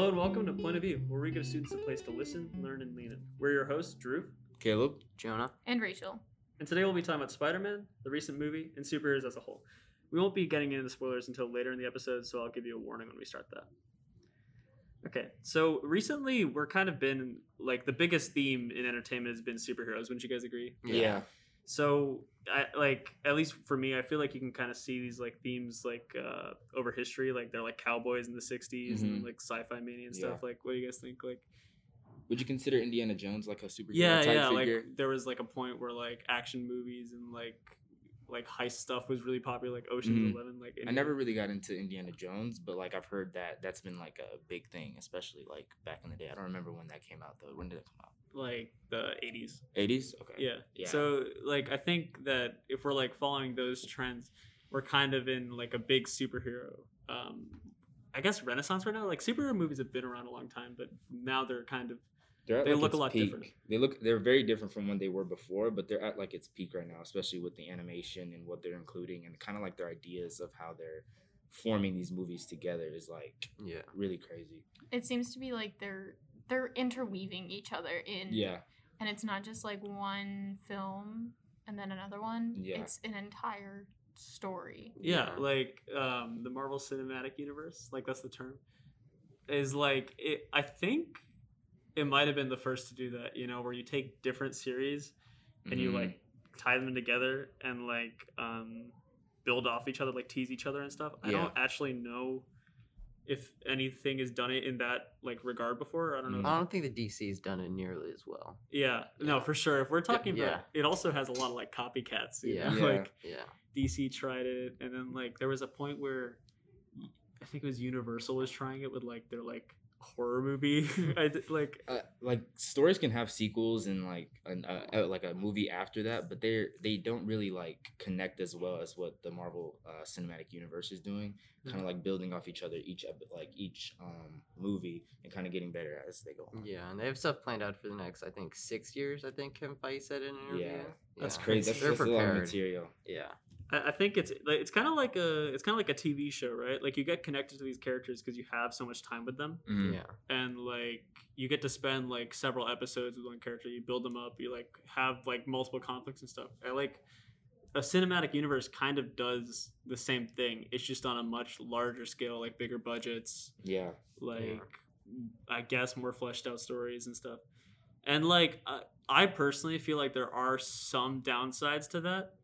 Hello and welcome to Point of View, where we give students a place to listen, learn, and lean in. We're your hosts, Drew, Caleb. Jonah. And Rachel. and today we'll be talking about Spider-Man, the recent movie, and superheroes as a whole. We won't be getting into spoilers until later in the episode, so I'll give you a warning when we start that. Okay, so recently we're kind of been like the biggest theme in entertainment has been superheroes. Wouldn't you guys agree? Yeah. So, I like at least for me, I feel like you can kind of see these like themes like uh, over history, like they're like cowboys in the '60s and Mhm. like sci-fi mania and Yeah. stuff. Like, what do you guys think? Like, Would you consider Indiana Jones like a superhero yeah, type yeah, figure? like there was like a point where like action movies and like like heist stuff was really popular, like Ocean's Mhm. Eleven. Like, I never really got into Indiana Jones, but like I've heard that that's been like a big thing, especially like back in the day. I don't remember when that came out though. When did it come out? Like the '80s. 80s? Okay. Yeah. Yeah. So like I think that if we're like following those trends, we're kind of in like a big superhero um I guess renaissance right now. Like superhero movies have been around a long time, but now they're kind of They're at, They like, look a lot peak. different. They look they're very different from when they were before, but they're at like its peak right now, especially with the animation and what they're including and kind of like their ideas of how they're forming these movies together is like Yeah. really crazy. It seems to be like they're they're interweaving each other in Yeah. and it's not just like one film and then another one. Yeah. It's an entire story. yeah, Yeah. like um the Marvel Cinematic Universe, like that's the term. Is like it I think it might have been the first to do that, you know, where you take different series and you Mhm. like tie them together and like um build off each other like tease each other and stuff i Yeah. don't actually know if anything has done it in that like regard before i don't know Mm. I don't think the DC's done it nearly as well. yeah no for sure if we're talking yeah. about it also has a lot of like copycats you Yeah. know? Yeah. like Yeah. dc tried it and then like there was a point where i think it was universal was trying it with like their like horror movie i did, like uh, like stories can have sequels and like an, uh, uh, like a movie after that, but they're they don't really like connect as well as what the Marvel uh, Cinematic Universe is doing. Kind of like building off each other each epi- like each um movie and kind of getting better as they go on. Yeah, and they have stuff planned out for the next, I think, six years. I think Kevin Feige said in an interview. Yeah. That's crazy. That's, They're that's a lot of prepared. material. Yeah. I I think it's it's kind of like a it's kind of like a TV show, right? Like you get connected to these characters because you have so much time with them, Mhm. Yeah. and like you get to spend like several episodes with one character. You build them up. You like have like multiple conflicts and stuff. I like a cinematic universe kind of does the same thing. It's just on a much larger scale, like bigger budgets, Yeah. like I guess more fleshed out stories and stuff. And like I, I personally feel like there are some downsides to that.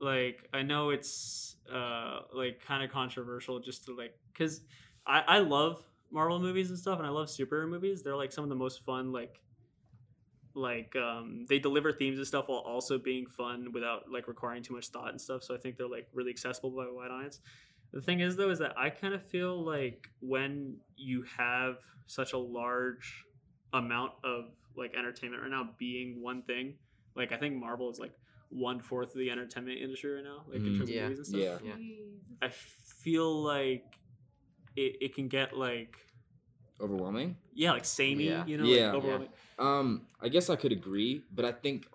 Like I know it's uh like kind of controversial just to like cuz I I love Marvel movies and stuff and I love superhero movies. They're like some of the most fun like like um they deliver themes and stuff while also being fun without like requiring too much thought and stuff. So I think they're like really accessible by a wide audience. The thing is though is that I kind of feel like when you have such a large amount of like entertainment right now being one thing, like I think Marvel is like one fourth of the entertainment industry right now, like in Mm. terms Yeah. of movies and stuff. Yeah. Yeah. I feel like it, it can get like Overwhelming. yeah, like samey, Yeah. you know, Yeah. like overwhelming. Um, I guess I could agree, but I think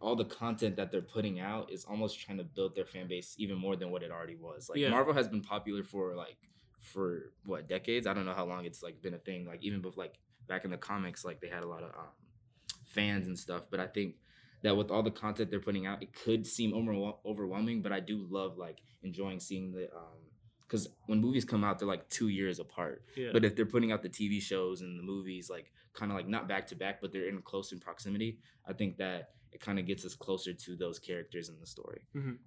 all the content that they're putting out is almost trying to build their fan base even more than what it already was. Like Yeah. Marvel has been popular for like for what decades? I don't know how long it's like been a thing. Like even before like back in the comics, like they had a lot of um, fans and stuff. But I think that with all the content they're putting out, it could seem overwhel- overwhelming. But I do love like enjoying seeing the um because when movies come out, they're like two years apart. Yeah. But if they're putting out the TV shows and the movies, like kind of like not back to back, but they're in close in proximity, I think that it kind of gets us closer to those characters in the story.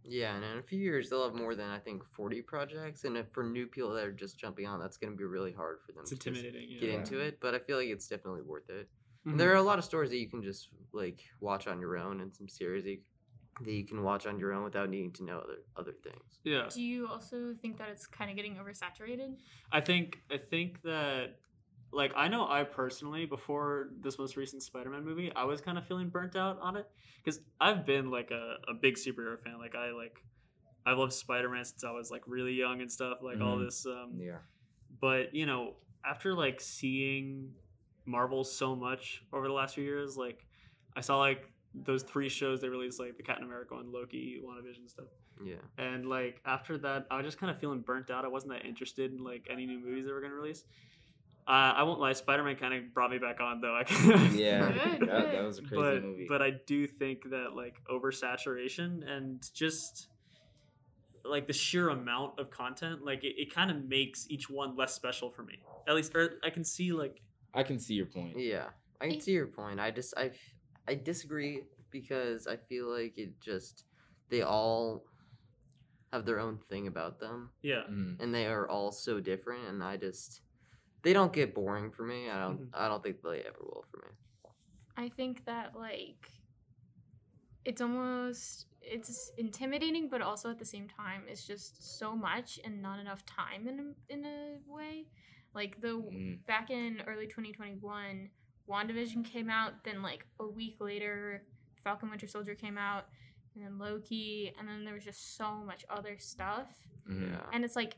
Yeah, and in a few years they'll have more than I think forty projects, and if for new people that are just jumping on, that's going to be really hard for them it's to intimidating. Yeah. get into it. But I feel like it's definitely worth it. Mhm. There are a lot of stories that you can just like watch on your own, and some series that you, that you can watch on your own without needing to know other other things. yeah. Do you also think that it's kind of getting oversaturated? I think I think that like I know I personally before this most recent Spider-Man movie, I was kind of feeling burnt out on it because I've been like a, a big superhero fan. Like I like I love Spider-Man since I was like really young and stuff. Like all Mhm. this, um, Yeah. but you know after like seeing Marvel so much over the last few years, like I saw like those three shows they released, like the Captain America and Loki, WandaVision stuff. Yeah. And like after that, I was just kind of feeling burnt out. I wasn't that interested in like any new movies they were gonna release. Uh, I won't lie, Spider Man kind of brought me back on though. I Yeah, that, that was a crazy but movie. but I do think that like oversaturation and just like the sheer amount of content, like it, it kind of makes each one less special for me. At least, or I can see like I can see your point. Yeah, I can see your point. I just I I disagree because I feel like it just they all have their own thing about them, yeah, Mhm. and they are all so different. And I just they don't get boring for me. I don't Mhm. I don't think they ever will for me. I think that like it's almost it's intimidating, but also at the same time, it's just so much and not enough time in a, in a way. Like the Mhm. back in early 2021, WandaVision came out. Then like a week later, Falcon Winter Soldier came out, and then Loki, and then there was just so much other stuff. Mhm. Yeah. And it's like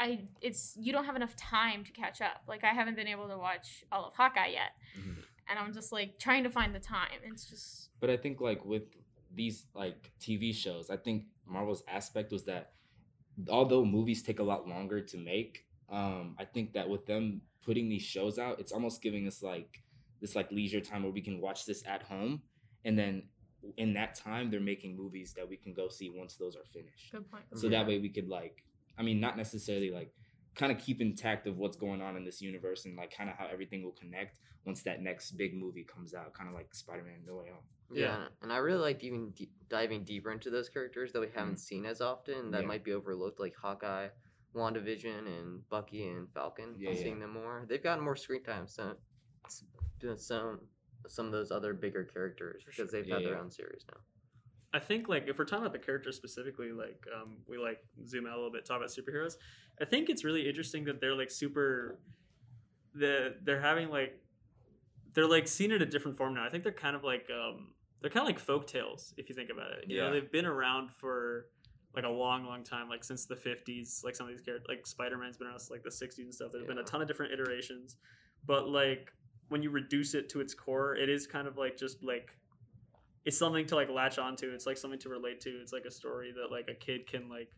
I it's you don't have enough time to catch up. Like I haven't been able to watch all of Hawkeye yet, Mhm. and I'm just like trying to find the time. It's just But I think like with these like TV shows, I think Marvel's aspect was that although movies take a lot longer to make, um, I think that with them putting these shows out, it's almost giving us like this like leisure time where we can watch this at home, and then in that time they're making movies that we can go see once those are finished. good point. So that way we could like, I mean, not necessarily like kind of keep intact of what's going on in this universe and like kind of how everything will connect once that next big movie comes out, kind of like Spider-Man No Way Home. Yeah, Yeah. and I really liked even d- diving deeper into those characters that we haven't seen as often that Yeah. might be overlooked, like Hawkeye, WandaVision, and Bucky and Falcon. Yeah, yeah. seeing them more, they've gotten more screen time. So some some of those other bigger characters For because sure. they've Yeah, had their yeah. own series now. I think like if we're talking about the characters specifically, like um, we like zoom out a little bit, talk about superheroes. I think it's really interesting that they're like super. The they're having like, they're like seen in a different form now. I think they're kind of like um, they're kind of like folk tales if you think about it. You know, Yeah. they've been around for like a long, long time, like since the fifties. Like some of these characters, like Spider Man's been around since like the sixties and stuff. There's been a ton of different iterations, but like when you reduce it to its core, it is kind of like just like it's something to like latch onto. It's like something to relate to. It's like a story that like a kid can like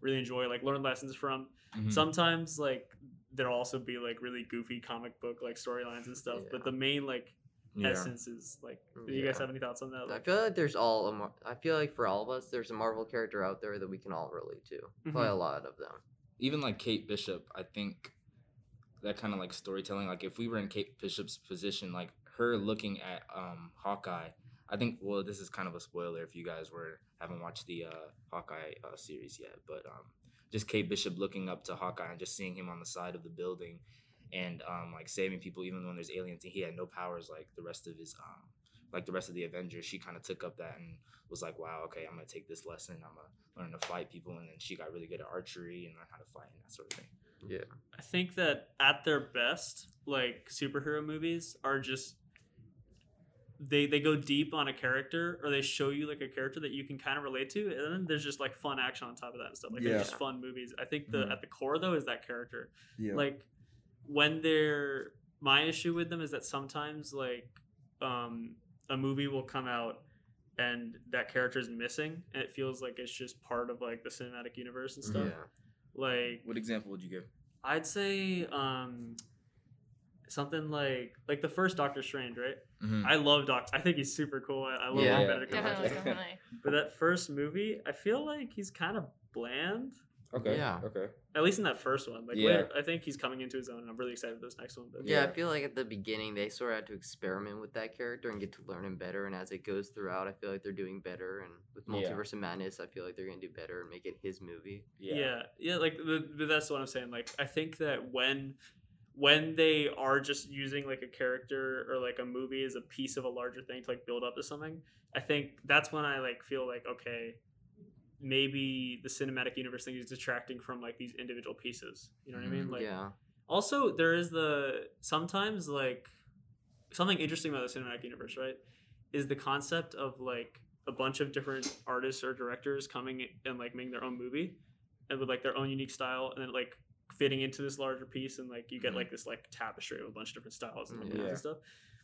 really enjoy, like learn lessons from. Mhm. Sometimes like there'll also be like really goofy comic book like storylines and stuff, but the main like Yeah. essence is like. Do you guys have any thoughts on that? I feel like there's all a Mar- I feel like for all of us, there's a Marvel character out there that we can all relate to. Probably a lot of them. even like Kate Bishop, I think that kind of like storytelling. Like if we were in Kate Bishop's position, like her looking at um Hawkeye, I think. Well, this is kind of a spoiler if you guys were haven't watched the uh, Hawkeye uh, series yet, but um, just Kate Bishop looking up to Hawkeye and just seeing him on the side of the building and um like saving people even when there's aliens and he had no powers like the rest of his um like the rest of the Avengers. She kind of took up that and was like, wow, okay, I'm gonna take this lesson. I'm gonna learn to fight people, and then she got really good at archery and learn how to fight and that sort of thing. Yeah. I think that at their best, like superhero movies are just they they go deep on a character or they show you like a character that you can kind of relate to and then there's just like fun action on top of that and stuff like they're just fun movies i think the Mhm. at the core though is that character Yeah. like when they're my issue with them is that sometimes like um a movie will come out and that character is missing and it feels like it's just part of like the cinematic universe and stuff Yeah. like What example would you give? I'd say um something like like the first Doctor Strange, right? Mm-hmm. I love Doc. I think he's super cool. I, I love Yeah. him Yeah. Benedict Definitely, Cumberbatch. definitely. But that first movie, I feel like he's kind of bland. Okay. Yeah. Okay. At least in that first one. Like Yeah. later, I think he's coming into his own, and I'm really excited for this next one. But Yeah, I feel like at the beginning they sort of had to experiment with that character and get to learn him better. And as it goes throughout, I feel like they're doing better. And with Yeah. Multiverse of Madness, I feel like they're gonna do better and make it his movie. yeah, yeah, like the, that's what I'm saying. Like I think that when when they are just using like a character or like a movie as a piece of a larger thing to like build up to something, I think that's when I like feel like okay, maybe the cinematic universe thing is detracting from like these individual pieces. You know what I mean? Mhm. Like yeah. also there is the sometimes like something interesting about the cinematic universe, right? Is the concept of like a bunch of different artists or directors coming and like making their own movie and with like their own unique style and then like fitting into this larger piece and like you get Mhm. like this like tapestry of a bunch of different styles and, Yeah. and stuff.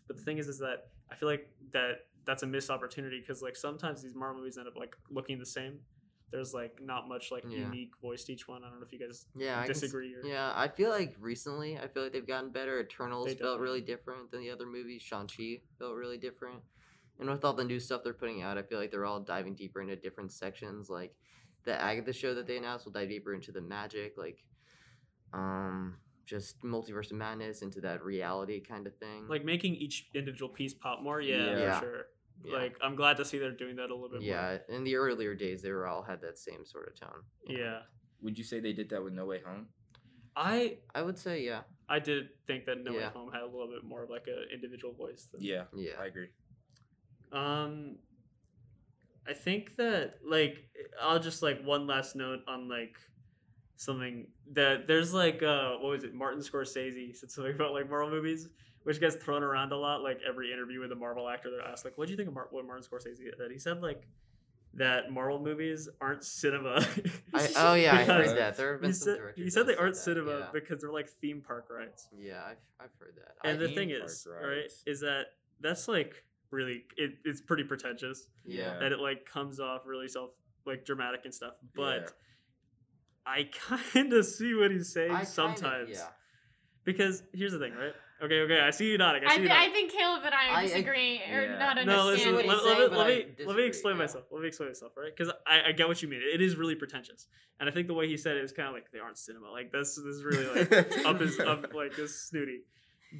But the thing is is that I feel like that that's a missed opportunity because like sometimes these Marvel movies end up like looking the same. There's like not much like Yeah. unique voice to each one. I don't know if you guys Yeah, I can disagree or Yeah, I feel like recently, I feel like they've gotten better. Eternals felt really different than the other movies. Shang Chi felt really different, and with all the new stuff they're putting out, I feel like they're all diving deeper into different sections. Like the Agatha show that they announced will dive deeper into the magic, like um, just multiverse of madness into that reality kind of thing. like making each individual piece pop more. Yeah, Yeah. for sure. Yeah. Like I'm glad to see they're doing that a little bit more. yeah, in the earlier days, they were all had that same sort of tone. more. Yeah. Would you say they did that with No Way Home? I I would say yeah, I did think that No Way Home had a little bit more of like an individual voice. Than, Yeah, yeah. I agree. Um, I think that like I'll just like one last note on like something that there's like uh what was it Martin Scorsese said something about like Marvel movies which gets thrown around a lot like every interview with a Marvel actor they're asked like what do you think of Mar- what Martin Scorsese did he said like that Marvel movies aren't cinema I, oh yeah, I heard that. There have been he some said, he said they aren't that, cinema yeah. because they're like theme park rides Yeah, I've, I've heard that. and I, the thing is right is that that's like really it, it's pretty pretentious yeah. and it like comes off really self like dramatic and stuff. But Yeah. I kind of see what he's saying I kinda- sometimes. yeah. Because here's the thing, right? Okay, okay, I see you nodding. I I, see you th- I think Caleb and I I- are I- disagreeing or Yeah. not no, listen. understanding. Let, what he's let saying, me but let me let me explain yeah. myself. Let me explain myself, right? Because I, I get what you mean. It is really pretentious, and I think the way he said it is kind of like they aren't cinema. Like this, this is really like up his up like this snooty.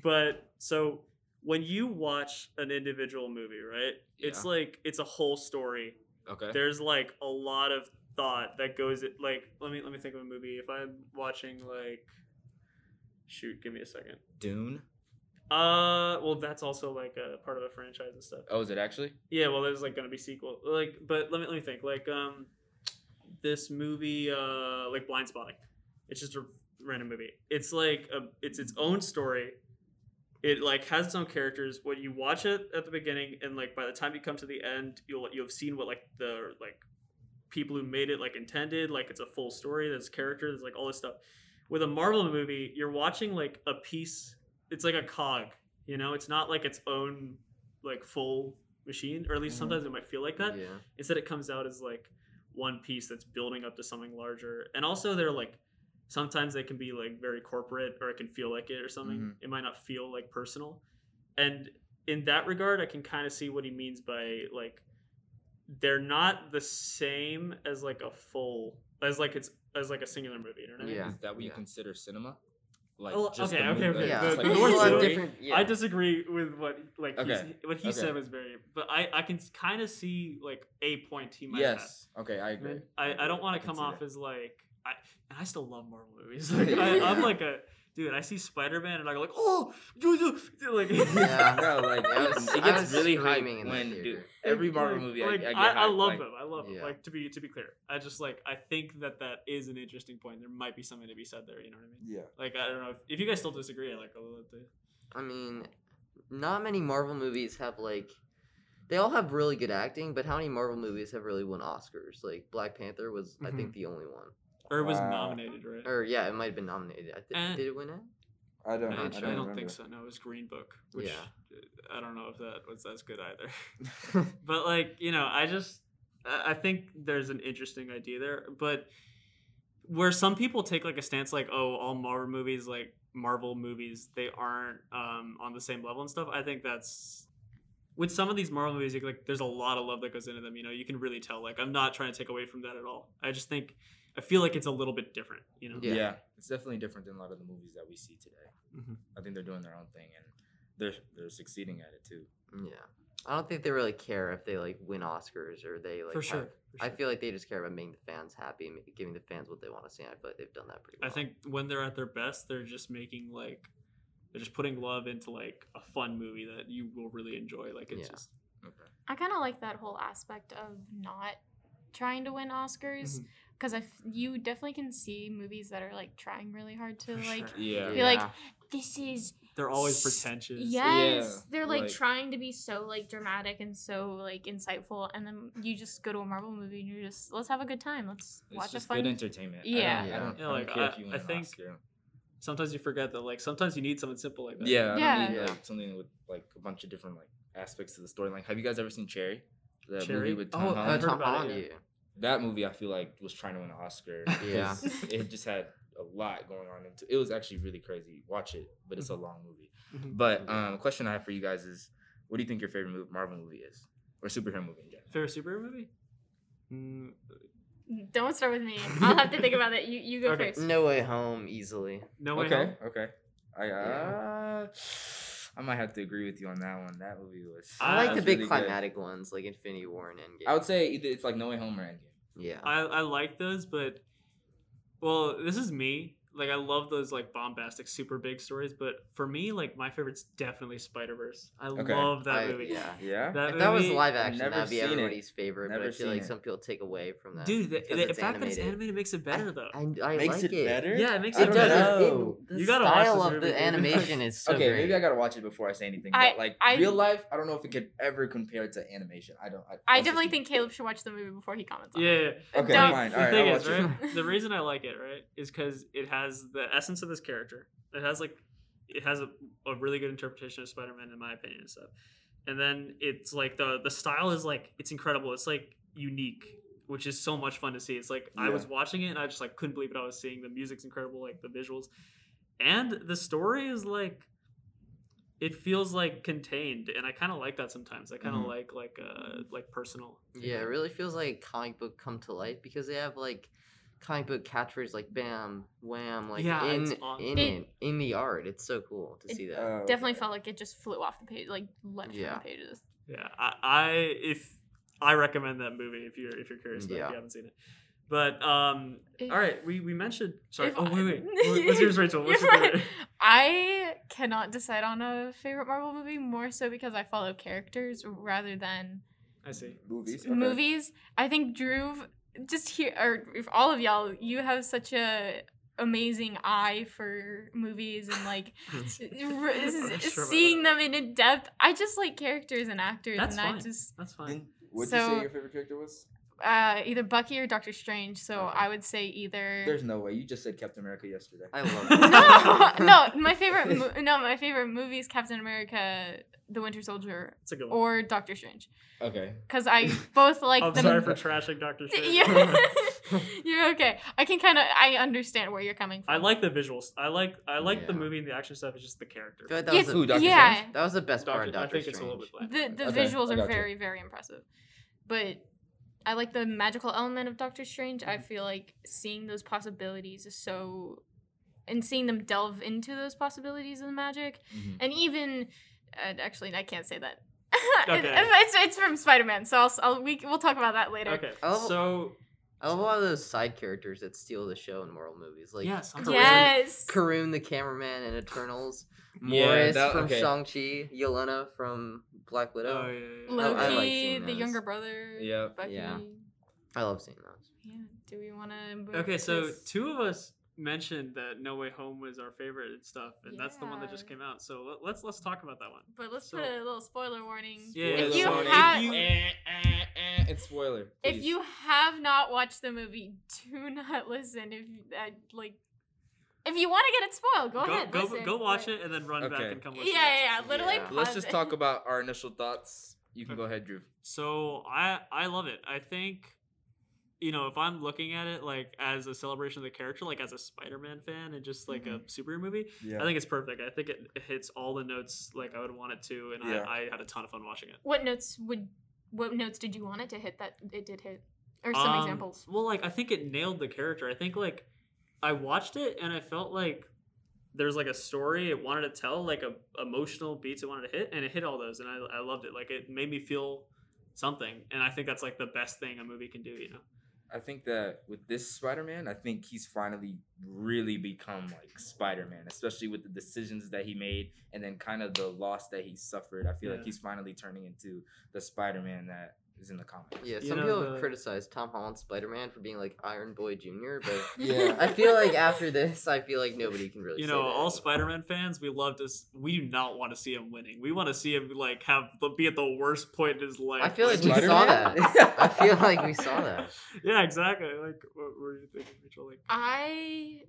But so when you watch an individual movie, right? Yeah. It's like it's a whole story Okay. there's like a lot of thought that goes it like let me let me think of a movie if i'm watching like shoot give me a second Dune. Uh well that's also like a part of a franchise and stuff. Oh, is it actually? yeah well there's like gonna be sequel like but let me let me think like um this movie uh like Blindspotting. It's just a random movie. It's like a it's its own story. It like has its own characters. When you watch it at the beginning and like by the time you come to the end you'll you'll have seen what like the like people who made it like intended. Like it's a full story. There's characters. There's like all this stuff. With a marvel movie you're watching like a piece it's like a cog you know it's not like its own like full machine or at least Mhm. sometimes it might feel like that Yeah. instead it comes out as like one piece that's building up to something larger and also they're like sometimes they can be like very corporate or it can feel like it or something Mhm. it might not feel like personal and in that regard i can kind of see what he means by like they're not the same as like a full as like it's as like a singular movie you know what I mean? Yeah. Is that what you yeah. consider cinema? Like Oh, just okay, the okay, okay. Yeah. The- just the North story? Different- yeah. I disagree with what like he's, Okay, what he okay. said was very, but I I can kind of see like a point he might have. Yes. Okay, I agree. I, I don't want to come off that. as like I and I still love Marvel movies. Like I, I'm like a dude. I see Spider Man and I go like oh like Yeah. Bro, like I it, was- it I gets was really screaming hyped in when dude, every Marvel Like- movie like, I, I, get I, hyped, love like, them. I love them. Like to be to be clear, I just like I think that that is an interesting point. There might be something to be said there. You know what I mean? Yeah. Like I don't know if, if you guys still disagree. I like I'll let the I mean, not many Marvel movies have like. They all have really good acting, but how many Marvel movies have really won Oscars? Like Black Panther was, I Mm-hmm. think, the only one. Or it was Wow. nominated right. Or yeah, it might have been nominated. I think Eh. did it win it? I don't. I, I I don't don't, remember. think so. No, it was Green Book, which Yeah. uh, I don't know if that was as good either. but like you know, I just I I think there's an interesting idea there, but where some people take like a stance like oh all Marvel movies like Marvel movies they aren't um, on the same level and stuff. I think that's with some of these Marvel movies like, like there's a lot of love that goes into them. You know, you can really tell. Like I'm not trying to take away from that at all. I just think I feel like it's a little bit different. You know. Yeah. Yeah. it's definitely different than a lot of the movies that we see today. Mhm. I think they're doing their own thing and they're they're succeeding at it too. Yeah. I don't think they really care if they like win Oscars or they like. For have- sure. I feel like they just care about making the fans happy and giving the fans what they want to see. I feel like they've done that pretty well. I think when they're at their best, they're just making like they're just putting love into like a fun movie that you will really enjoy. Like it's Yeah. just Okay. I kind of like that whole aspect of not trying to win Oscars Mhm. Because I f- you definitely can see movies that are like trying really hard to For like sure. Yeah. You're like, this is they're always pretentious. Yes, they're like, like- trying to be so like dramatic and so like insightful, and then you just go to a Marvel movie and you're just let's have a good time. Let's It's watch a fun. good entertainment. Yeah. I don't, I don't, Yeah, I don't like, care I- if you I think- Oscar. Sometimes you forget that like sometimes you need something simple like that. Yeah, Yeah. don't need, like something with like a bunch of different like aspects to the story. Like, have you guys ever seen Cherry? The Cherry? movie with Oh, Tom I've Uh, Holland. heard Tom about it, Holland, yeah. Yeah. that movie I feel like was trying to win an Oscar. Yeah, it just had a lot going on into it. was actually really crazy. Watch it, but it's a Mm-hmm. long movie. Mhm. But um, question I have for you guys is, what do you think your favorite mov- Marvel movie is, or superhero movie in general? Favorite superhero movie? Mm, Don't start with me. I'll have to think about that. You you go Okay. first. No Way Home easily. no way okay, home. okay. I uh, Yeah. I might have to agree with you on that one. That movie was. I I- like the big really good. climatic ones like Infinity War and Endgame. I would say either it's like No Way Home or Endgame. yeah. I I like those, but well, this is me. Like I love those like bombastic, super big stories, but for me, like my favorite's definitely Spider Verse. I Okay. love that I- movie. yeah. Yeah. That if that was live action, never that'd be seen it. everybody's favorite. but I feel like it. some people take away from that. Dude, the, because the it's fact that it's animated. animated makes it better though. I, I Makes like it better. Yeah, it makes I It it don't does. better. know. It, the You gotta watch style this of the dude. animation is so okay, great. maybe I gotta watch it before I say anything. But like I- real life, I don't know if it could ever compare to animation. I don't. I, I definitely think Caleb should watch the movie before he comments on Yeah. it. yeah. Okay, fine. The All right, thing is, watch it. right? the reason I like it, right, is because it has the essence of this character. It has like, it has a, a really good interpretation of Spider-Man, in my opinion, and stuff. And then it's like the the style is like it's incredible. It's like unique, which is so much fun to see. It's like I was watching it and I just like couldn't believe what I was seeing. The music's incredible, like the visuals, and the story is like. It feels like contained, and I kind of like that sometimes. I kind of Mhm. like like uh like personal. Yeah, it really feels like a comic book come to life because they have like comic book catchphrases like bam, wham, like Yeah, in awesome. in It- it, in the art. It's so cool to It see that. Oh, Definitely okay. felt like it just flew off the page, like leapt Yeah. from the pages. Yeah, I, I if I recommend that movie if you're if you're curious about it, if Yeah. you haven't seen it. But um, If- all right, we, we mentioned. Sorry. Oh I- wait, wait. What- What's yours, Rachel? What's You're your fine. favorite? I cannot decide on a favorite Marvel movie more so because I follow characters rather than I see. movies. Okay. movies. I think Drew, just here, or if all of y'all, you have such a amazing eye for movies and like r- sure seeing them in in depth. I just like characters and actors, That's and I just That's fine. Didn't- What'd you say your favorite character was? Uh, either Bucky or Doctor Strange. So Okay. I would say either. There's no way. You just said Captain America yesterday. I love it. no, no, my favorite, mo- no, my favorite movie is Captain America, The Winter Soldier, That's a good one. or Doctor Strange, Okay. because I both like I'm them. sorry for trashing Doctor Strange. Yeah. you're okay. I can kind of I understand where you're coming from. I like the visuals. I like I like the movie and the action stuff. It's just the character. I feel that Yes, was Ooh, Doctor yeah. Strange? that was the best part Doctor, of I Doctor think it's a little Strange. bit bland. the the Okay, visuals are gotcha. very very impressive, but I like the magical element of Doctor Strange. Mm-hmm. I feel like seeing those possibilities is so, and seeing them delve into those possibilities of the magic, Mhm. and even uh, actually I can't say that. It- Okay. it's, it's from Spider Man, so I'll, I'll we we'll talk about that later. Okay, Oh. so I love a lot of those side characters that steal the show in Marvel movies, like yes, I'm Kareem, sorry. Yes. Karun the cameraman in Eternals, Yeah, Morris that- from okay. Shang Chi, Yelena from Black Widow. Oh, yeah, yeah, yeah. Lo- I Loki, like the younger brother. Yep. Bucky. Yeah. I love seeing those. Yeah. Do we want to? Okay, so two of us mentioned that No Way Home was our favorite and stuff, and that's the one that just came out. So let- let's let's talk about that one. But let's So- put a little spoiler warning. Yeah, if spoiler you warning. have, If you- eh, eh, it's spoiler. if you have not watched the movie, do not listen. If uh, like, if you want to get it spoiled, go, Go ahead. go, listen, go watch but- it and then run back and come Yeah, listen. yeah, yeah. Literally, Yeah. Let's just talk about our initial thoughts. You can Okay. go ahead, Drew. So I I love it. I think you know if I'm looking at it like as a celebration of the character, like as a Spider-Man fan and just like a superhero movie, Yeah. I think it's perfect. I think it, it hits all the notes like I would want it to, and Yeah. I, I had a ton of fun watching it. What notes would? What notes did you want it to hit that it did hit? Or some Um, examples. Well, like I think it nailed the character. I think like I watched it and I felt like there's like a story it wanted to tell, like a emotional beats it wanted to hit, and it hit all those, and I I loved it. Like it made me feel something, and I think that's like the best thing a movie can do. You know. I think that with this Spider-Man, I think he's finally really become like Spider-Man, especially with the decisions that he made and then kind of the loss that he suffered. I feel Yeah. like he's finally turning into the Spider-Man that is in the comics. Yeah, You some know, people the- have criticized Tom Holland's Spider-Man for being like Iron Boy Jr., but Yeah. I feel like after this, I feel like nobody can really. You say know, that all. Spider-Man fans, we love to. s- We do not want to see him winning. We want to see him like have be at the worst point in his life. I feel like we saw Spider-Man? that. I feel like we saw that. yeah, exactly. Like, what were you thinking, Rachel? Like, I,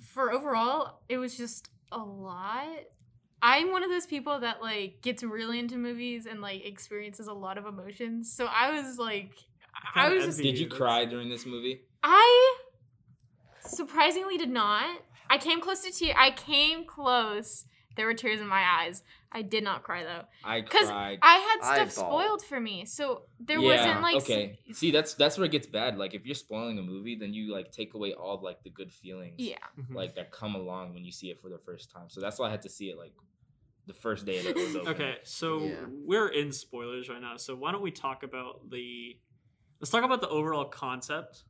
for overall, it was just a lot. I'm one of those people that like gets really into movies and like experiences a lot of emotions. So I was like, I kinda was just- Did you cry during this movie? I surprisingly did not. I came close to tear. I came close. There were tears in my eyes. I did not cry though. I 'Cause cried. I had stuff bawled. spoiled for me, so there yeah, wasn't like. s- okay. See, that's that's where it gets bad. Like if you're spoiling a movie, then you like take away all like the good feelings. Yeah. Mhm. Like that come along when you see it for the first time. So that's why I had to see it like the first day that it was open. Okay, so Yeah. we're in spoilers right now. So why don't we talk about the let's talk about the overall concept,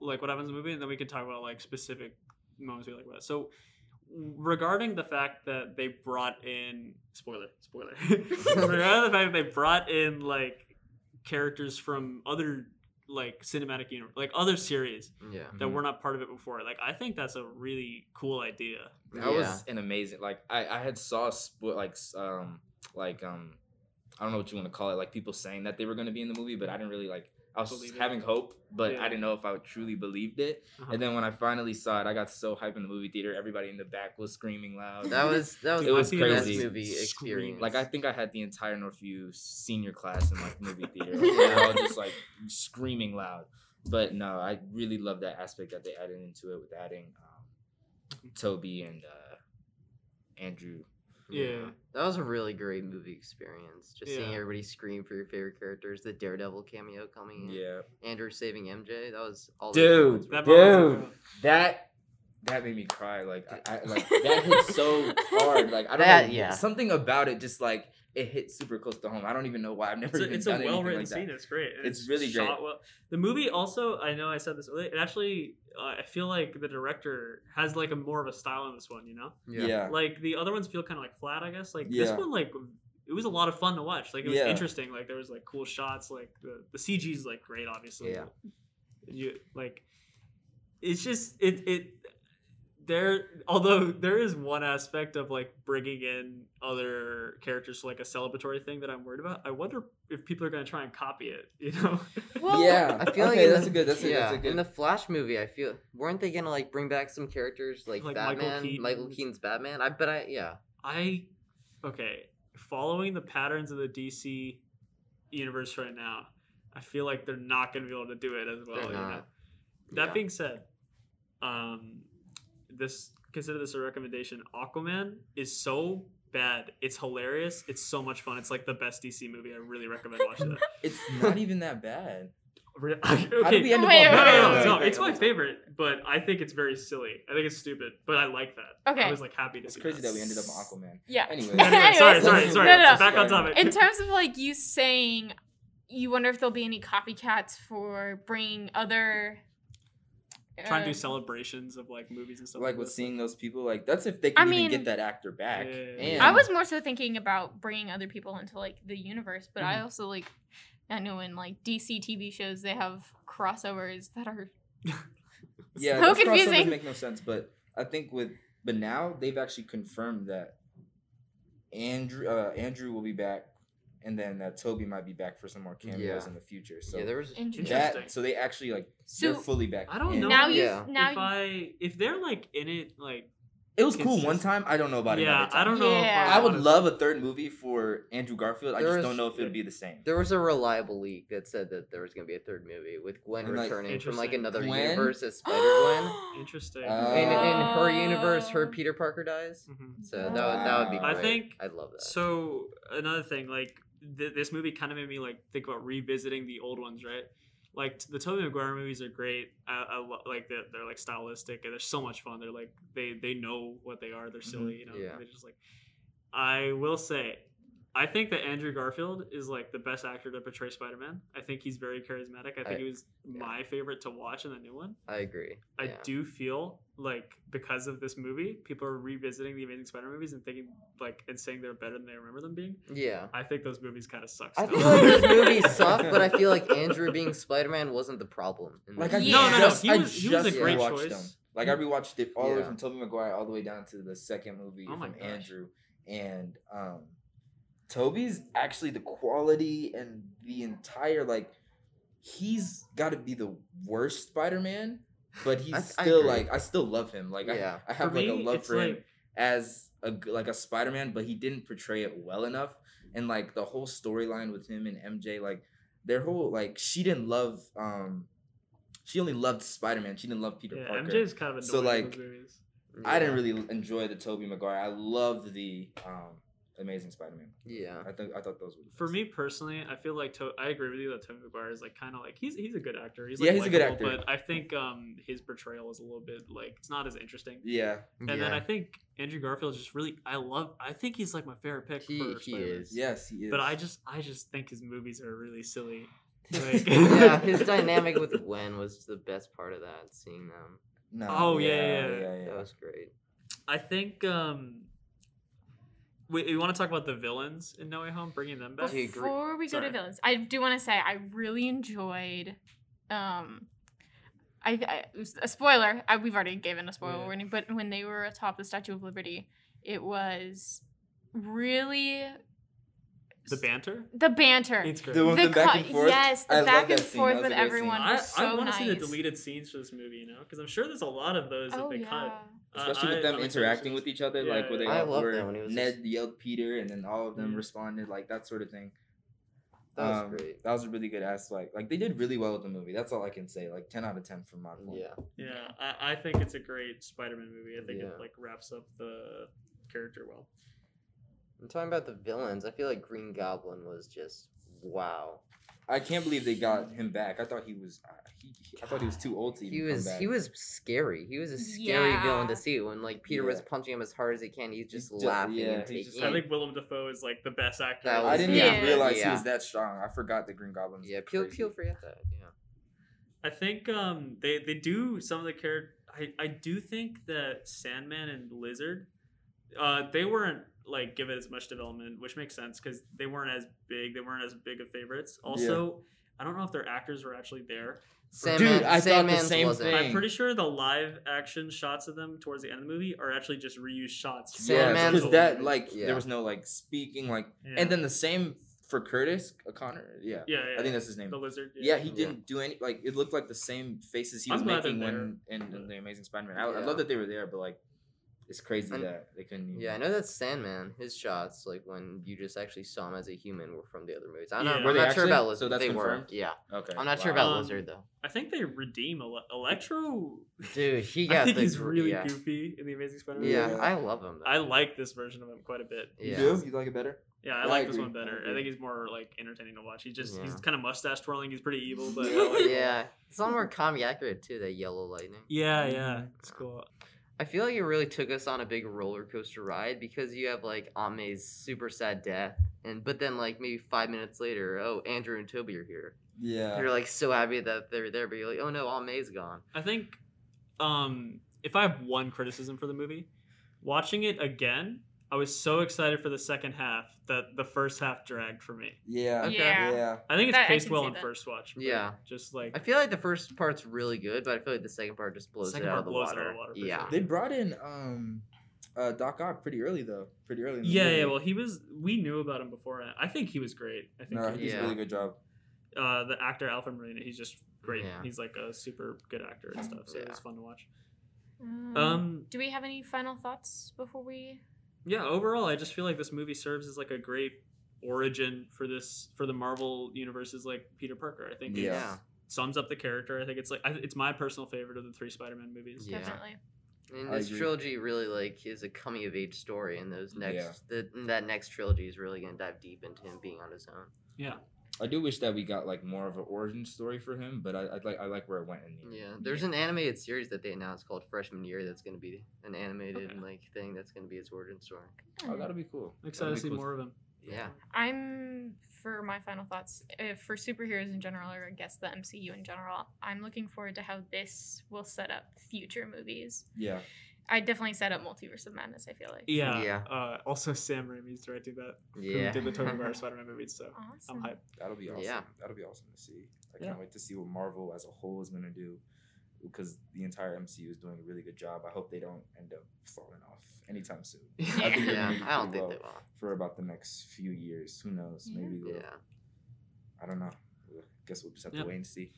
like what happens in the movie, and then we can talk about like specific moments we like about it. So regarding the fact that they brought in spoiler, spoiler. regarding the fact that they brought in like characters from other like cinematic universe, like other series Yeah. that Mhm. were not part of it before. Like I think that's a really cool idea. That was an amazing. Like I, I had saw spo- like um like um I don't know what you want to call it. Like people saying that they were going to be in the movie, but I didn't really like. I was Believe it. having hope, but Yeah. I didn't know if I truly believed it. Uh-huh. And then when I finally saw it, I got so hyped in the movie theater. Everybody in the back was screaming loud. That was that was It was the best crazy. movie experience. like I think I had the entire Northview senior class in like movie theater. Like, Yeah. they were all just like screaming loud. But no, I really love that aspect that they added into it with adding um, Tobey and uh, Andrew. Yeah. That was a really great movie experience. Just seeing everybody scream for your favorite characters. The Daredevil cameo coming in. Yeah, Andrew saving MJ. That was all. Dude, those moments were That Dude. that that made me cry. Like I, I like that hit so hard. Like I don't That- know, yeah. something about it just like it hits super close to home. I don't even know why. I've never It's a, even it's a done anything well written like scene. It's great. and It's really great. Well. The movie also, I know I said this earlier. It actually, uh, I feel like the director has like a more of a style in this one. You know, Yeah. like the other ones feel kind of like flat. I guess like this one, like it was a lot of fun to watch. Like it was Yeah. interesting. Like there was like cool shots. Like the the CG is like great. Obviously, Yeah. You like, it's just it it. There, although there is one aspect of like bringing in other characters for like a celebratory thing that I'm worried about. I wonder if people are gonna try and copy it. You know? Well, yeah, I feel like okay, in that's the, a good. That's a, yeah, that's a good. in the Flash movie, I feel weren't they gonna like bring back some characters like, Like Batman, Michael, Keaton. Keaton's Batman? I bet I yeah. I okay. Following the patterns of the DC universe right now, I feel like they're not gonna be able to do it as well. You know? That Yeah. being said, um, this consider this a recommendation. Aquaman is so bad. It's hilarious. It's so much fun. It's like the best DC movie. I really recommend watching it. it's not even that bad. Re- How okay. did we end up Wait, on no, no, no, no, It's my favorite, but I think it's very silly. I think it's stupid, but I like that. Okay. I was like happy to It's see crazy that we ended up on Aquaman. Yeah. Anyway, Anyway, sorry, sorry, sorry. No, no, no. Back on topic. In terms of like you saying, you wonder if there'll be any copycats for bringing other. Trying to do celebrations of like movies and stuff like with that. seeing those people, like that's if they I can even mean- get that actor back. Yeah. And I was more so thinking about bringing other people into like the universe, but I Mhm. also like I know in like DC TV shows they have crossovers that are yeah, so those crossovers confusing. make no sense. But I think with but now they've actually confirmed that Andrew uh, Andrew will be back, and then that Tobey might be back for some more cameos Yeah. in the future. So yeah, there was interesting. Interesting. that so they actually like So- they're fully back. I don't in. know now you Yeah. now if I if they're like in it like It was cool one time. I don't know about it. yeah time. I don't know. Yeah. If I would love a third movie for Andrew Garfield. I There just was- don't know if it would be the same. There was a reliable leak that said that there was gonna be a third movie with Gwen And, like, returning from like another Gwen? universe as Spider Gwen. Interesting. Uh, And in her Oh. universe, her Peter Parker dies. Mhm. So that would, that would be great. I think- I'd love that. So another thing, like th- this movie, kind of made me like think about revisiting the old ones, right? Like the Tobey Maguire movies are great. I, I lo- like they're, they're like stylistic and they're so much fun. They're like they they know what they are. They're silly, mm-hmm. you know. Yeah. They just like. I will say, I think that Andrew Garfield is like the best actor to portray Spider Man. I think he's very charismatic. I think I- he was my favorite to watch in the new one. I agree. I Yeah. do feel like because of this movie, people are revisiting the Amazing Spider movies and thinking like and saying they're better than they remember them being. Yeah. I think those movies kind of suck. I still. feel like those movies suck, but I feel like Andrew being Spider Man wasn't the problem. in Like I Yeah. No, no, no. He I was- he was a great rewatched choice. them. Like I rewatched it all the way from Tobey Maguire all the way down to the second movie Oh from gosh. Andrew, and um, Tobey's actually the quality and the entire like he's got to be the worst Spider-Man, but he's I- I still agree. like I still love him. Like Yeah. I, I have For like a love it's for him like- as a like a Spider-Man, but he didn't portray it well enough. And like the whole storyline with him and MJ, like their whole like she didn't love um she only loved Spider Man. She didn't love Peter Yeah, Parker. MJ is kind of annoying So, like, those movies. I didn't really enjoy the Tobey Maguire. I loved the um Amazing Spider Man. Yeah. I think I thought those were the For best. me personally, I feel like to- I agree with you that Tobey Maguire is like kind of like he's he's a good actor. He's like, Yeah, he's a good actor. But I think um his portrayal is a little bit like it's not as interesting. Yeah, And then I think Andrew Garfield is just really I love I think he's like my favorite pick He- for he Spider-Man. is. yes, he is. But I just I just think his movies are really silly. Like- yeah, his dynamic with Gwen was the best part of that. Seeing them, no, Oh, yeah, yeah, yeah, that was great. I think um we, we want to talk about the villains in No Way Home, bringing them back. Before we go Sorry. to villains, I do want to say I really enjoyed. Um, I, I a spoiler. I, we've already given a spoiler Yeah. warning, but when they were atop the Statue of Liberty, it was really The banter. the banter. It's great. The one- the back co- and forth? Yes, the I back and forth That with everyone scene. I, was so I want to nice. see the deleted scenes for this movie, you know, because I'm sure there's a lot of those that oh they yeah. cut. Uh, Especially I- with them I'm interacting with each other, Yeah, like where they yeah. I all loved were that when he was Ned just- yelled Peter, and then all of them Yeah. responded, like that sort of thing. That was Um, great. That was a really good aspect. Like they did really well with the movie. That's all I can say. Like ten out of ten from my point. Yeah. Yeah, I, I think it's a great Spider-Man movie. I think Yeah. it like wraps up the character well. I'm talking about the villains. I feel like Green Goblin was just wow. I can't believe they got him back. I thought he was. Uh, he, he- I thought he was too old to even He was come back. he was scary. He was a scary villain to see. When like Peter was punching him as hard as he can, he's just ju- laughing yeah, and he's taking. just I think Willem Dafoe is like the best actor. That in I didn't movie. even Yeah. realize he was that strong. I forgot the Green Goblin. yeah, people people forget that. Yeah. I think um they they do some of the character. I I do think that Sandman and Lizard, uh, they weren't like give it as much development, which makes sense because they weren't as big. They weren't as big of favorites. Also, I don't know if their actors were actually there. Sandman, Dude, I thought the same wasn't. thing. I'm pretty sure the live action shots of them towards the end of the movie are actually just reused shots. from Yeah, Sandman's because that like Yeah. there was no like speaking like, Yeah. and then the same for Curtis O'Connor. Yeah, yeah, yeah, I think that's his name. the lizard. Yeah, he didn't do any like it looked like the same faces he I'm was making when in, in the Amazing Spider-Man. I, I love that they were there, but like it's crazy And- that they couldn't. Even, Yeah, I know that Sandman. His shots, like when you just actually saw him as a human, were from the other movies. I'm Yeah. not, Were I'm they not sure actually? about So Lizard. that's they were. confirmed? Yeah, Okay. I'm not sure about Um, Lizard though. I think they redeem Ele- Electro. Dude, he got. I got think the he's really yeah. goofy in the Amazing Spider-Man. Yeah, Yeah. I love him. Though. I like this version of him quite a bit. You do? You like it better? Yeah, I Yeah, I like this one better. I I, think he's more like entertaining to watch. He's just he's kind of mustache twirling. He's pretty evil, but Yeah. like yeah, it's a lot more comic accurate too. That yellow lightning. yeah, yeah, Mhm. it's cool. I feel like it really took us on a big roller coaster ride because you have like Ame's super sad death, and but then like maybe five minutes later, oh Andrew and Tobey are here. Yeah. You're like so happy that they're there, but you're like, oh no, Aunt May's gone. I think um, if I have one criticism for the movie, watching it again, I was so excited for the second half that the first half dragged for me. Yeah. Okay. Yeah. Yeah. I think it's That- paced well see on that. first watch. but Yeah. just like I feel like the first part's really good, but I feel like the second part just blows Second it out part of the blows it out of the water, yeah. sure. They brought in um uh Doc Ock pretty early though. Pretty early in the yeah, movie. yeah. Well, he was. We knew about him before. I think he was great. I think no, he he did Yeah. a really good job. uh, the actor Alfred Molina, he's just great. Yeah. He's like a super good actor and stuff, so Yeah. it's fun to watch. Um, Um, do we have any final thoughts before we? Yeah, overall, I just feel like this movie serves as like a great origin for this for the Marvel universe's like Peter Parker. I think Yeah. it sums up the character. I think it's like I, it's my personal favorite of the three Spider-Man movies. Yeah. Definitely. And this trilogy really like is a coming of age story, and those next Yeah. the, that next trilogy is really gonna dive deep into him being on his own. Yeah, I do wish that we got like more of an origin story for him, but I, I like I like where it went in the end. Yeah, there's an animated series that they announced called Freshman Year that's gonna be an animated Okay. like thing that's gonna be his origin story. Oh, that'll be cool. I'm excited That'll to see cool. more of him. Yeah. I'm for my final thoughts uh, for superheroes in general, or I guess the MCU in general. I'm looking forward to how this will set up future movies. Yeah. I definitely set up Multiverse of Madness. I feel like. Yeah. Yeah. Uh, also, Sam Raimi's directing that. Who Yeah. did the Tobey Maguire Spider-Man movies? So Awesome. I'm hyped. That'll be awesome. Yeah. That'll be awesome to see. I Yeah. can't wait to see what Marvel as a whole is gonna do. Because the entire MCU is doing a really good job. I hope they don't end up falling off anytime soon. I think Yeah, gonna I don't think well they will. for about the next few years. Who knows? Yeah. Maybe we'll, Yeah. I don't know. We'll- guess we'll just have Yep. to wait and see.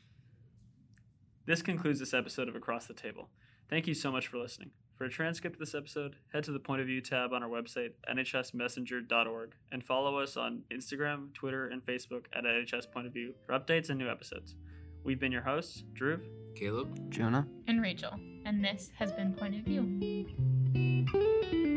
This concludes this episode of Across the Table. Thank you so much for listening. For a transcript of this episode, head to the Point of View tab on our website, nhsmessenger.org, and follow us on Instagram, Twitter, and Facebook at NHS Point of View for updates and new episodes. We've been your hosts, Drew, Caleb. Jonah. And Rachel. And this has been Point of View.